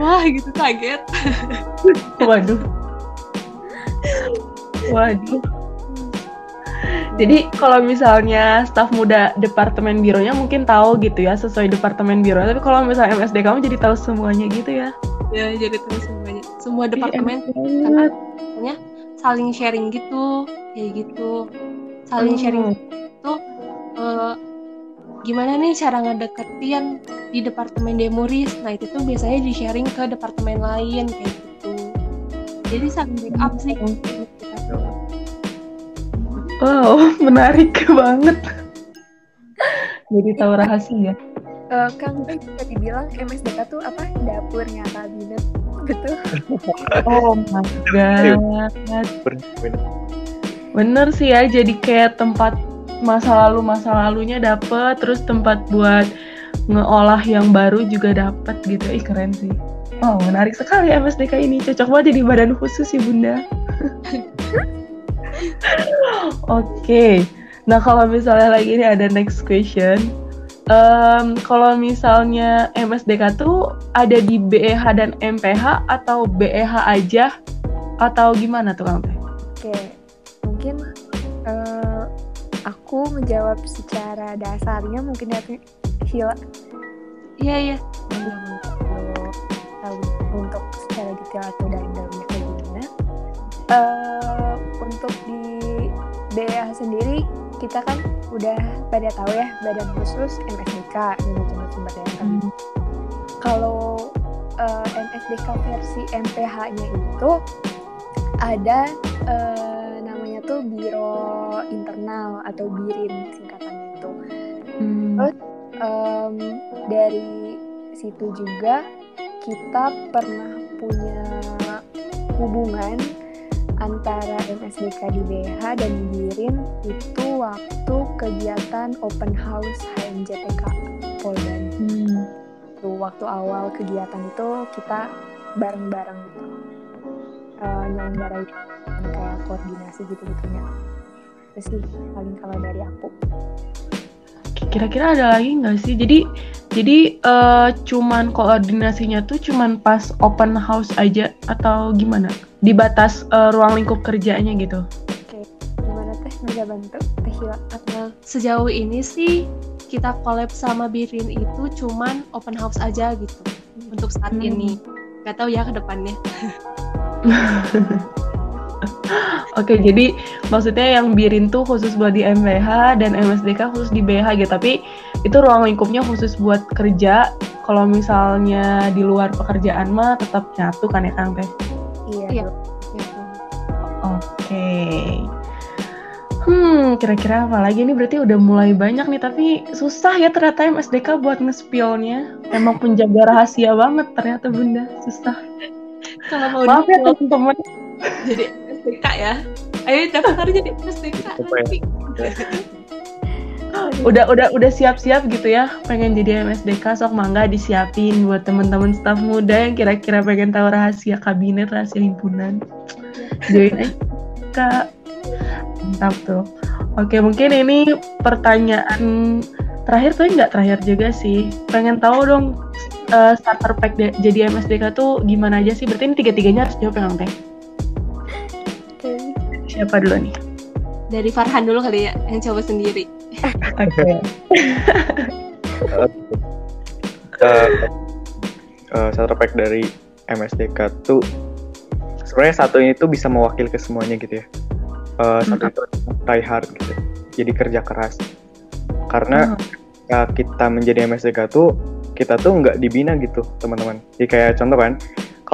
Speaker 2: wah gitu kaget.
Speaker 1: waduh. Waduh. Jadi kalau misalnya staf muda departemen bironya mungkin tahu gitu ya sesuai departemen biro tapi kalau misalnya MSD kamu jadi tahu semuanya gitu ya?
Speaker 2: Ya jadi tahu semuanya, semua
Speaker 1: Ih,
Speaker 2: departemen pokoknya saling sharing gitu kayak gitu saling
Speaker 1: Hmm.
Speaker 2: sharing itu eh, gimana nih cara ngedeketin di departemen demuris nah itu tuh biasanya di sharing ke departemen lain kayak gitu jadi saling backup sih
Speaker 1: Hmm.
Speaker 2: kita tuh.
Speaker 1: wow menarik banget jadi tahu rahasia
Speaker 4: Eh, Kang bisa dibilang MSDK tuh apa? Dapurnya kabinet, betul?
Speaker 1: oh my god
Speaker 3: Bener.
Speaker 1: Sih ya, jadi kayak tempat masa lalu masa lalunya dapet, terus tempat buat ngeolah yang baru juga dapet gitu. Ih keren sih. Oh menarik sekali MSDK ini, cocok banget jadi badan khusus sih bunda. Oke, nah kalau misalnya lagi ini ada next question. Em, kalau misalnya MSDK tuh ada di BEH dan MPH atau BEH aja atau gimana tuh Kang Teh?
Speaker 4: Oke, mungkin eh, aku menjawab secara dasarnya mungkin dari Hila
Speaker 2: iya iya
Speaker 4: dulu tahu untuk secara detail atau dari dalamnya kayak gimana. Eh, untuk di BA sendiri kita kan udah pada tahu ya badan khusus MSDK manajemen sumber daya alam. Kalau eh, MSDK versi MPH-nya itu ada eh, namanya tuh Biro Internal atau BIRIN singkatannya itu.
Speaker 1: Hmm.
Speaker 4: Terus em, dari situ juga kita pernah punya hubungan antara MSDK di BH dan BIRIN itu waktu kegiatan open house HMJTK Polda.
Speaker 1: Hmm.
Speaker 4: Tuh, waktu awal kegiatan itu kita bareng-bareng gitu. Eh, nyelenggarain kayak koordinasi gitu-gitunya. Itu sih paling kalau dari aku.
Speaker 1: Kira-kira ada lagi nggak sih? Jadi jadi eh, cuman koordinasinya tuh cuman pas open house aja atau gimana? Di batas eh, ruang lingkup kerjanya gitu.
Speaker 4: Oke, gimana teh bisa bantu teh?
Speaker 2: Nah, sejauh ini sih kita collab sama Birin itu cuman open house aja gitu untuk saat
Speaker 1: Hmm.
Speaker 2: ini. Gak tahu ya ke depannya.
Speaker 1: Oke, jadi maksudnya yang birin tuh khusus buat di MBH dan MSDK khusus di BH gitu. Tapi itu ruang lingkupnya khusus buat kerja. Kalau misalnya di luar pekerjaan mah tetap nyatu kan ya Kang Teh?
Speaker 4: Iya.
Speaker 2: Iya.
Speaker 1: Oke. Hmm, kira-kira apa lagi nih? Berarti udah mulai banyak nih, tapi susah ya ternyata MSDK buat nge-spillnya. Emang penjaga rahasia banget ternyata Bunda, susah.
Speaker 2: Kalau mau
Speaker 1: Maaf ya teman-teman.
Speaker 2: jadi SDK ya. Ayo daftar jadi nanti.
Speaker 1: Udah udah udah siap-siap gitu ya, pengen jadi MSDK sok mangga disiapin buat teman-teman staf muda yang kira-kira pengen tahu rahasia kabinet, rahasia himpunan. Join aja Kak. Mantap tuh. Oke, mungkin ini pertanyaan terakhir tuh nggak terakhir juga sih. Pengen tahu dong eh, starter pack de- jadi MSDK tuh gimana aja sih? Berarti ini tiga-tiganya harus jawab ya, Teh. Siapa dulu nih?
Speaker 2: Dari Farhan dulu kali ya, yang coba sendiri.
Speaker 1: Oke.
Speaker 3: Starter pack dari MSDK tuh sebenarnya satu ini tuh bisa mewakili ke semuanya gitu ya. Eh, satu itu try hard gitu. Jadi kerja keras. karena ketika kita menjadi MSDK tuh kita tuh nggak dibina gitu teman-teman jadi kayak contoh kan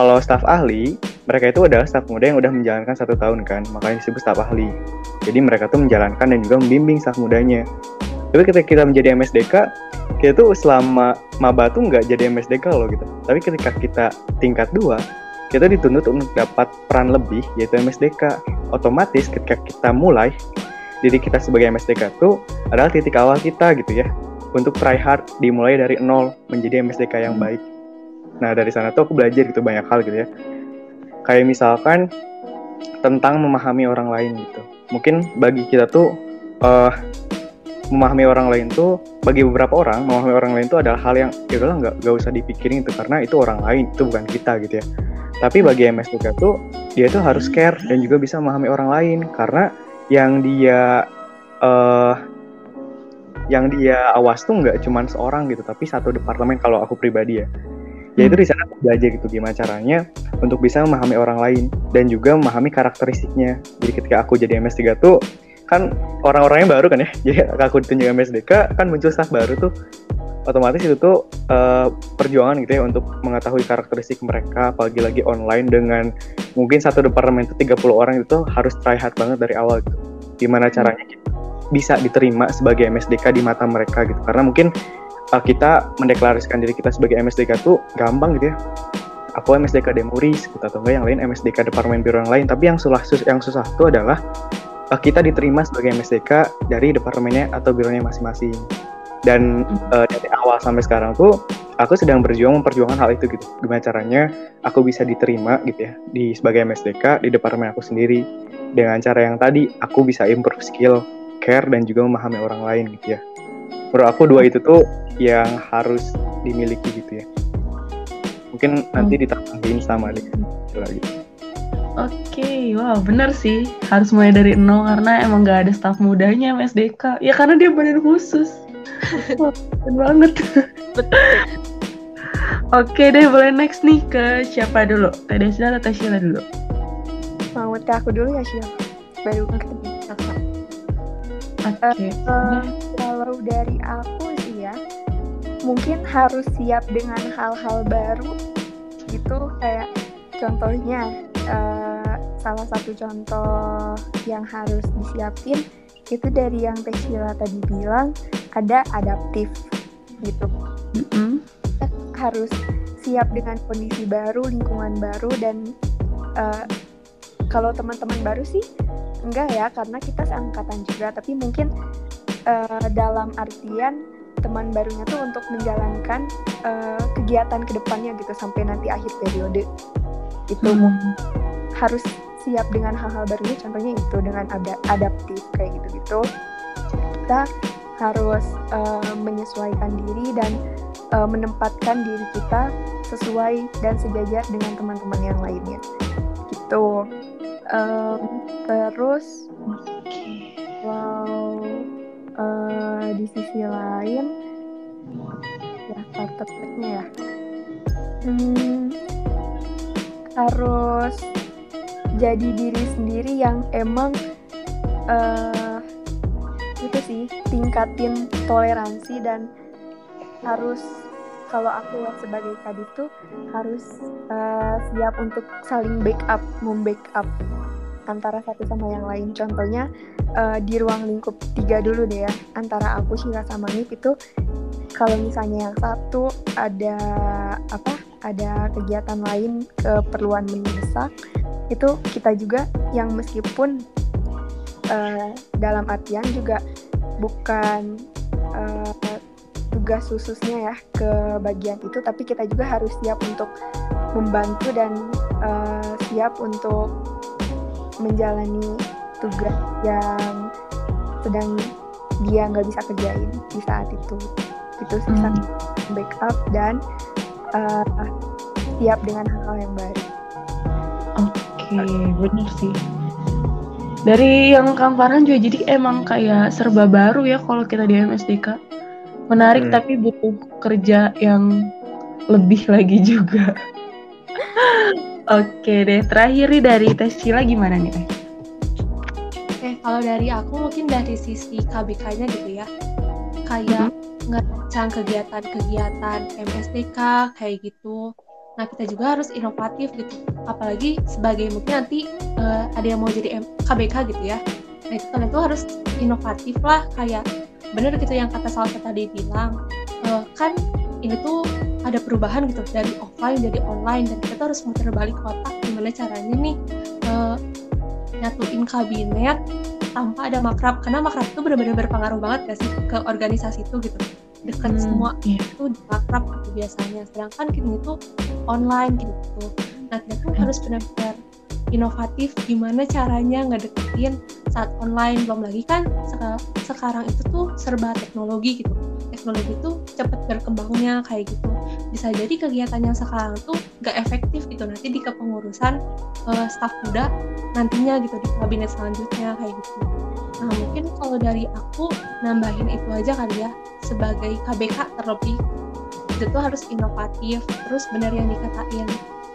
Speaker 3: kalau staf ahli mereka itu adalah staf muda yang udah menjalankan satu tahun kan makanya disebut staf ahli. Jadi mereka tuh menjalankan dan juga membimbing staf mudanya. Tapi ketika kita menjadi MSDK kita tuh selama maba tuh nggak jadi MSDK loh gitu. Tapi ketika kita tingkat dua kita dituntut untuk dapat peran lebih yaitu MSDK otomatis ketika kita mulai diri kita sebagai MSDK tuh adalah titik awal kita gitu ya. Untuk try hard dimulai dari nol menjadi MSDK yang baik. Nah dari sana tuh aku belajar gitu banyak hal gitu ya. Kayak misalkan tentang memahami orang lain gitu. Mungkin bagi kita tuh uh, memahami orang lain tuh bagi beberapa orang memahami orang lain itu adalah hal yang ya udahlah nggak nggak usah dipikirin itu karena itu orang lain itu bukan kita gitu ya. Tapi bagi MSDK tuh dia tuh harus care dan juga bisa memahami orang lain karena yang dia uh, yang dia awas tuh nggak cuma seorang gitu tapi satu departemen kalau aku pribadi ya ya itu di sana aku belajar gitu gimana caranya untuk bisa memahami orang lain dan juga memahami karakteristiknya. Jadi ketika aku jadi MS3 tuh kan orang-orangnya baru kan ya. Jadi aku ditunjuk MSDK kan muncul staff baru tuh. Otomatis itu tuh uh, perjuangan gitu ya untuk mengetahui karakteristik mereka apalagi lagi online dengan mungkin satu departemen itu 30 orang itu harus try hard banget dari awal gitu. Gimana caranya gitu bisa diterima sebagai MSDK di mata mereka gitu. Karena mungkin uh, kita mendeklarasikan diri kita sebagai MSDK tuh gampang gitu ya. Aku MSDK Demuris gitu atau enggak yang lain MSDK Departemen Biro yang lain. Tapi yang susah yang susah itu adalah uh, kita diterima sebagai MSDK dari departemennya atau bironya masing-masing. Dan uh, dari awal sampai sekarang tuh aku sedang berjuang memperjuangkan hal itu gitu. Gimana caranya aku bisa diterima gitu ya di sebagai MSDK di departemen aku sendiri. Dengan cara yang tadi aku bisa improve skill care dan juga memahami orang lain gitu ya. Menurut aku dua itu tuh yang harus dimiliki gitu ya. Mungkin nanti hmm. ditambahin sama deh lagi.
Speaker 1: Oke, okay, wow bener sih harus mulai dari nol karena emang gak ada staff mudanya MSDK. Ya karena dia badan khusus. Keren banget. Oke deh, boleh next nih ke siapa dulu? Teh Desila atau Teh Sheila dulu?
Speaker 4: Mau ke aku dulu ya, Sheila? Baru ke
Speaker 1: Okay. Uh,
Speaker 4: uh, kalau dari aku sih ya, mungkin harus siap dengan hal-hal baru gitu kayak contohnya uh, salah satu contoh yang harus disiapin itu dari yang Teh tadi bilang ada adaptif gitu. Mm -hmm. harus siap dengan kondisi baru, lingkungan baru dan uh, kalau teman-teman baru sih enggak ya karena kita seangkatan juga. Tapi mungkin uh, dalam artian teman barunya tuh untuk menjalankan uh, kegiatan ke depannya gitu sampai nanti akhir periode. Itu hmm. harus siap dengan hal-hal barunya. Contohnya itu dengan ada adaptif kayak gitu-gitu. Kita harus uh, menyesuaikan diri dan uh, menempatkan diri kita sesuai dan sejajar dengan teman-teman yang lainnya. Gitu um, terus wow uh, di sisi lain ya startupnya ya. Hmm, harus jadi diri sendiri yang emang uh, itu sih tingkatin toleransi dan harus kalau aku sebagai kadif tuh harus uh, siap untuk saling backup, membackup antara satu sama yang lain. Contohnya uh, di ruang lingkup tiga dulu deh ya, antara aku Sheila sama Nip itu kalau misalnya yang satu ada apa? Ada kegiatan lain keperluan mendesak, itu kita juga yang meskipun uh, dalam artian juga bukan uh, tugas khususnya ya ke bagian itu tapi kita juga harus siap untuk membantu dan uh, siap untuk menjalani tugas yang sedang dia nggak bisa kerjain di saat itu itu sih hmm. backup dan uh, siap dengan hal-hal yang baru.
Speaker 1: Oke, okay, benar sih. Dari yang Kang Farhan juga jadi emang kayak serba baru ya kalau kita di MSDK menarik hmm. tapi butuh kerja yang lebih lagi juga. Oke deh, terakhir nih dari tes Cila gimana nih?
Speaker 2: Oke, kalau dari aku mungkin dari sisi KBK-nya gitu ya. kayak ngerancang kegiatan-kegiatan MSDK kayak gitu. Nah kita juga harus inovatif gitu. Apalagi sebagai mungkin nanti uh, ada yang mau jadi M KBK gitu ya. Nah itu kalian tuh harus inovatif lah kayak bener gitu yang kata salah tadi bilang uh, kan ini tuh ada perubahan gitu dari offline jadi online dan kita tuh harus muter balik kotak gimana caranya nih uh, nyatuin kabinet tanpa ada makrab karena makrab itu benar-benar berpengaruh banget gak sih ke organisasi itu gitu dekat hmm, semua iya. itu di makrab gitu biasanya sedangkan kini itu online gitu nah kita tuh hmm. harus benar-benar inovatif gimana caranya ngedeketin saat online. Belum lagi kan sekarang itu tuh serba teknologi gitu. Teknologi itu cepet berkembangnya kayak gitu. Bisa jadi kegiatan yang sekarang tuh gak efektif gitu. Nanti di kepengurusan uh, staf muda nantinya gitu di kabinet selanjutnya kayak gitu. Nah mungkin kalau dari aku nambahin itu aja kali ya. Sebagai KBK terlebih itu tuh harus inovatif. Terus benar yang dikatain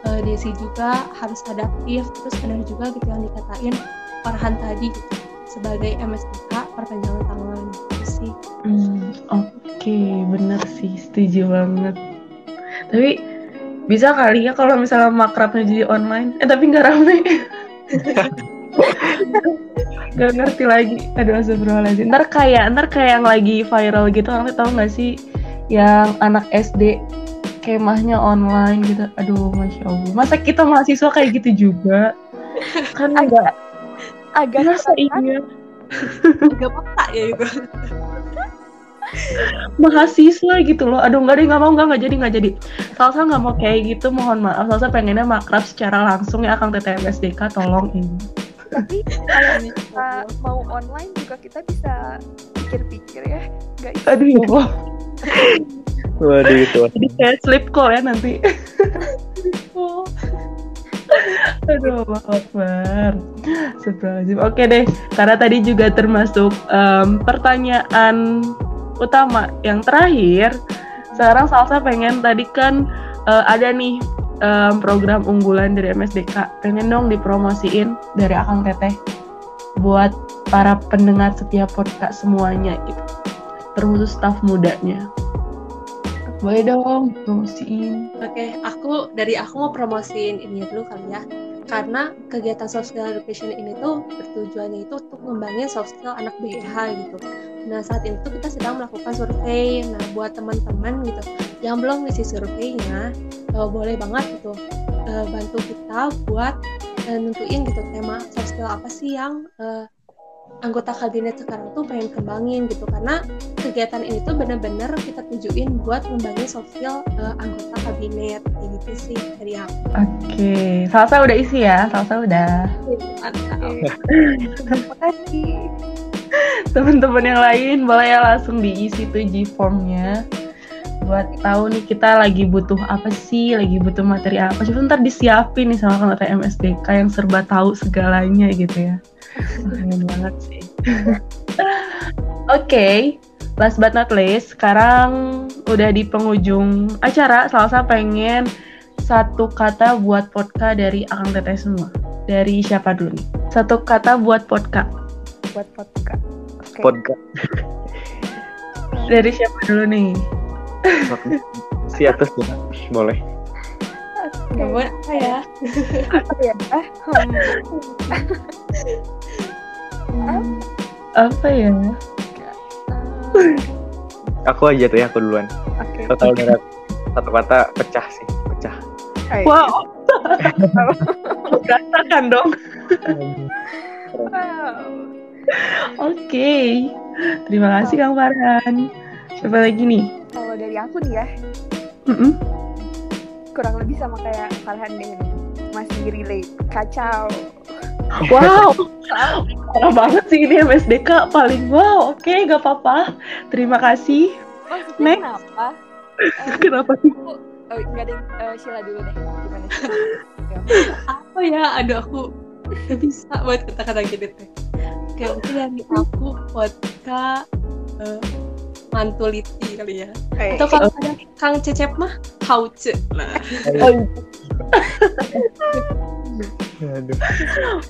Speaker 2: uh, Desi juga harus adaptif terus benar juga gitu yang dikatain Farhan tadi gitu sebagai MSDK perpanjangan tangan gitu sih.
Speaker 1: Hmm, Oke, okay. bener sih, setuju banget. Tapi bisa kali ya kalau misalnya makrabnya jadi online, eh tapi nggak rame. gak ngerti lagi aduh astagfirullahaladzim ntar kayak ntar kayak yang lagi viral gitu orang tau gak sih yang anak SD kemahnya online gitu. Aduh masya allah. Masa kita mahasiswa kayak gitu juga? Kan agak
Speaker 4: agak
Speaker 1: masa iya.
Speaker 2: Agak peka ya itu
Speaker 1: mahasiswa gitu loh. Aduh nggak deh nggak mau nggak nggak jadi nggak jadi. Salsa nggak mau kayak gitu mohon maaf. Salsa pengennya makrab secara langsung ya akang TTMSDK tolong ini.
Speaker 4: Tapi kalau kita mau online juga kita bisa pikir-pikir ya. Guys
Speaker 1: aduh ya
Speaker 3: Waduh itu.
Speaker 1: Jadi kayak slip call ya nanti. Aduh, Akbar. Sebelum Oke deh, karena tadi juga termasuk um, pertanyaan utama yang terakhir. Sekarang Salsa pengen tadi kan uh, ada nih um, program unggulan dari MSDK. Pengen dong dipromosiin dari Akang Teteh buat para pendengar setiap podcast semuanya gitu. Termasuk staf mudanya. Boleh dong, promosiin.
Speaker 2: Oke, okay, aku dari aku mau promosiin ini dulu kali ya. Karena kegiatan soft skill education ini tuh bertujuannya itu untuk ngembangin soft skill anak BEH gitu. Nah saat ini tuh kita sedang melakukan survei. Nah buat teman-teman gitu yang belum ngisi surveinya, uh, boleh banget gitu uh, bantu kita buat uh, nentuin gitu tema soft skill apa sih yang uh, anggota kabinet sekarang tuh pengen kembangin gitu karena kegiatan ini tuh bener-bener kita tujuin buat ngembangin sosial uh, anggota kabinet kayak gitu sih dari aku.
Speaker 1: Oke, okay. Salsa udah isi ya, Salsa udah.
Speaker 4: Terima kasih.
Speaker 1: Teman-teman yang lain boleh ya langsung diisi tuh G formnya buat tahu nih kita lagi butuh apa sih, lagi butuh materi apa. Coba ntar disiapin nih sama kata MSDK yang serba tahu segalanya gitu ya. Keren banget sih. Oke, okay, last but not least, sekarang udah di penghujung acara. Salsa pengen satu kata buat podcast dari Akang Teteh semua. Dari siapa dulu nih? Satu kata buat podcast.
Speaker 4: Buat podcast.
Speaker 3: Okay. Podcast.
Speaker 1: dari siapa dulu nih?
Speaker 3: si atas ya, boleh.
Speaker 2: Gak boleh apa ya?
Speaker 4: Apa ya?
Speaker 1: Hmm. Apa ya?
Speaker 3: aku aja tuh ya, aku duluan.
Speaker 4: Oke. Okay.
Speaker 3: Total okay. satu kata pecah sih, pecah.
Speaker 1: Ayo. Wow. Berantakan dong.
Speaker 4: wow.
Speaker 1: Oke. Okay. Terima kasih Kang Farhan. Siapa lagi nih?
Speaker 4: Kalau dari aku nih ya.
Speaker 1: Mm -mm.
Speaker 4: Kurang lebih sama kayak Farhan deh. Masih relate. Kacau.
Speaker 1: Wow, parah banget sih ini MSDK paling wow. Oke, okay, gak apa-apa. Terima kasih.
Speaker 4: Maksudnya Next. kenapa?
Speaker 1: Uh, kenapa sih?
Speaker 4: Oh, enggak ada uh, Sheila dulu deh. Gimana?
Speaker 2: Apa ya? Aduh, aku gak bisa buat kata-kata gitu teh. Kayak mungkin dari aku podcast uh, mantuliti kali ya. Hey. Atau kalau ada Kang Cecep mah hauce. Nah.
Speaker 3: Aduh.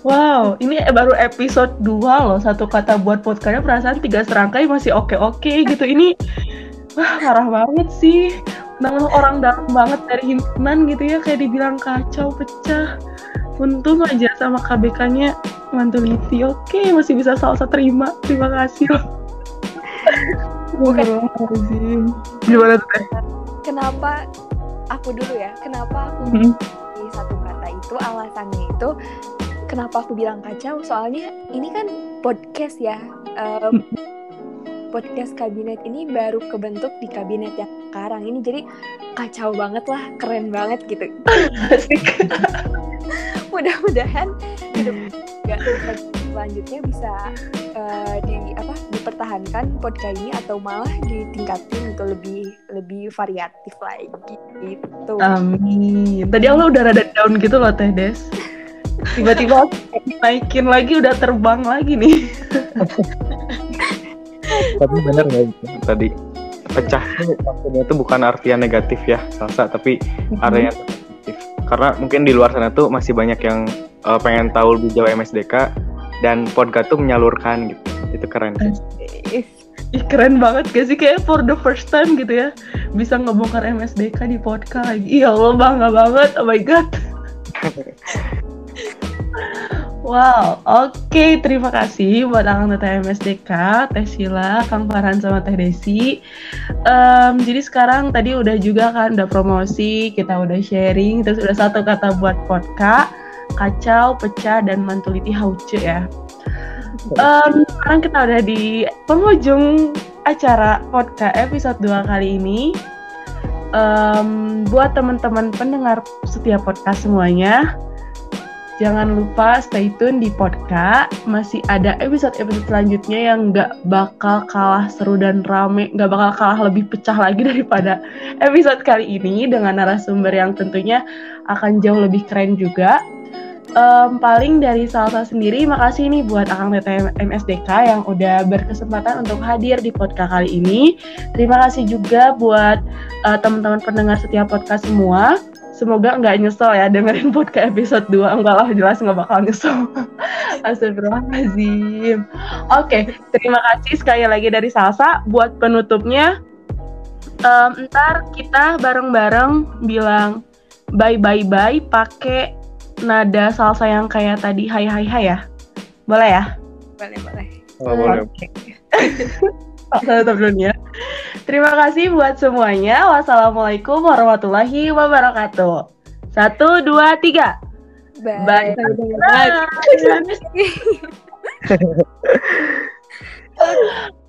Speaker 1: Wow, ini baru episode 2 loh. Satu kata buat podcastnya perasaan tiga serangkai masih oke-oke gitu. Ini wah parah banget sih. Nama orang dalam banget dari himpunan gitu ya kayak dibilang kacau pecah. Untung aja sama KBK-nya mantuliti. Oke, masih bisa salsa terima. Terima kasih loh.
Speaker 4: Bukan.
Speaker 1: Gimana tuh?
Speaker 4: Kenapa aku dulu ya? Kenapa aku
Speaker 1: Hmm.
Speaker 4: di satu kata itu alasannya itu kenapa aku bilang kacau? Soalnya ini kan podcast ya. Em, podcast kabinet ini baru kebentuk di kabinet yang sekarang ini jadi kacau banget lah, keren banget gitu. Mudah-mudahan hidup nggak selanjutnya bisa eh, di apa dipertahankan podcast ini atau malah ditingkatin untuk lebih lebih variatif lagi gitu.
Speaker 1: Amin. Tadi Allah udah rada down gitu loh Teh Des. Tiba-tiba naikin lagi udah terbang lagi nih.
Speaker 3: Tapi bener nggak itu tadi pecah tuh maksudnya itu bukan artian negatif ya salsa tapi artian positif karena mungkin di luar sana tuh masih banyak yang eh, pengen tahu lebih jauh MSDK dan podcast tuh menyalurkan gitu itu keren sih.
Speaker 1: Ih, keren banget gak sih kayak for the first time gitu ya bisa ngebongkar MSDK di podcast lagi. Ya Allah bangga banget. Oh my god. Wow, oke terima kasih buat Teteh MSDK, Teh Sila, Kang Farhan sama Teh Desi. Em, jadi sekarang tadi udah juga kan udah promosi, kita udah sharing, terus udah satu kata buat podcast, kacau, pecah, dan mantuliti hauce ya. Em, sekarang kita udah di penghujung acara podcast episode 2 kali ini. Em, buat teman-teman pendengar setiap podcast semuanya, jangan lupa stay tune di podcast. Masih ada episode-episode selanjutnya yang nggak bakal kalah seru dan rame, nggak bakal kalah lebih pecah lagi daripada episode kali ini dengan narasumber yang tentunya akan jauh lebih keren juga. Em, paling dari Salsa sendiri, makasih nih buat Akang Teteh MSDK yang udah berkesempatan untuk hadir di podcast kali ini. Terima kasih juga buat eh, teman-teman pendengar setiap podcast semua. Semoga nggak nyesel ya dengerin podcast episode 2. Enggak lah, jelas nggak bakal nyesel. Astagfirullahaladzim. Oke, terima kasih sekali lagi dari Salsa. Buat penutupnya, em, ntar kita bareng-bareng bilang bye-bye-bye pakai nada salsa yang kayak tadi hai hai hai ya. Boleh ya?
Speaker 4: Boleh boleh.
Speaker 3: Oh, boleh.
Speaker 1: Oke. Salsa tetap dulu ya. Terima kasih buat semuanya. Wassalamualaikum warahmatullahi wabarakatuh. Satu, dua, tiga.
Speaker 4: Bye.
Speaker 1: Bye. Bye.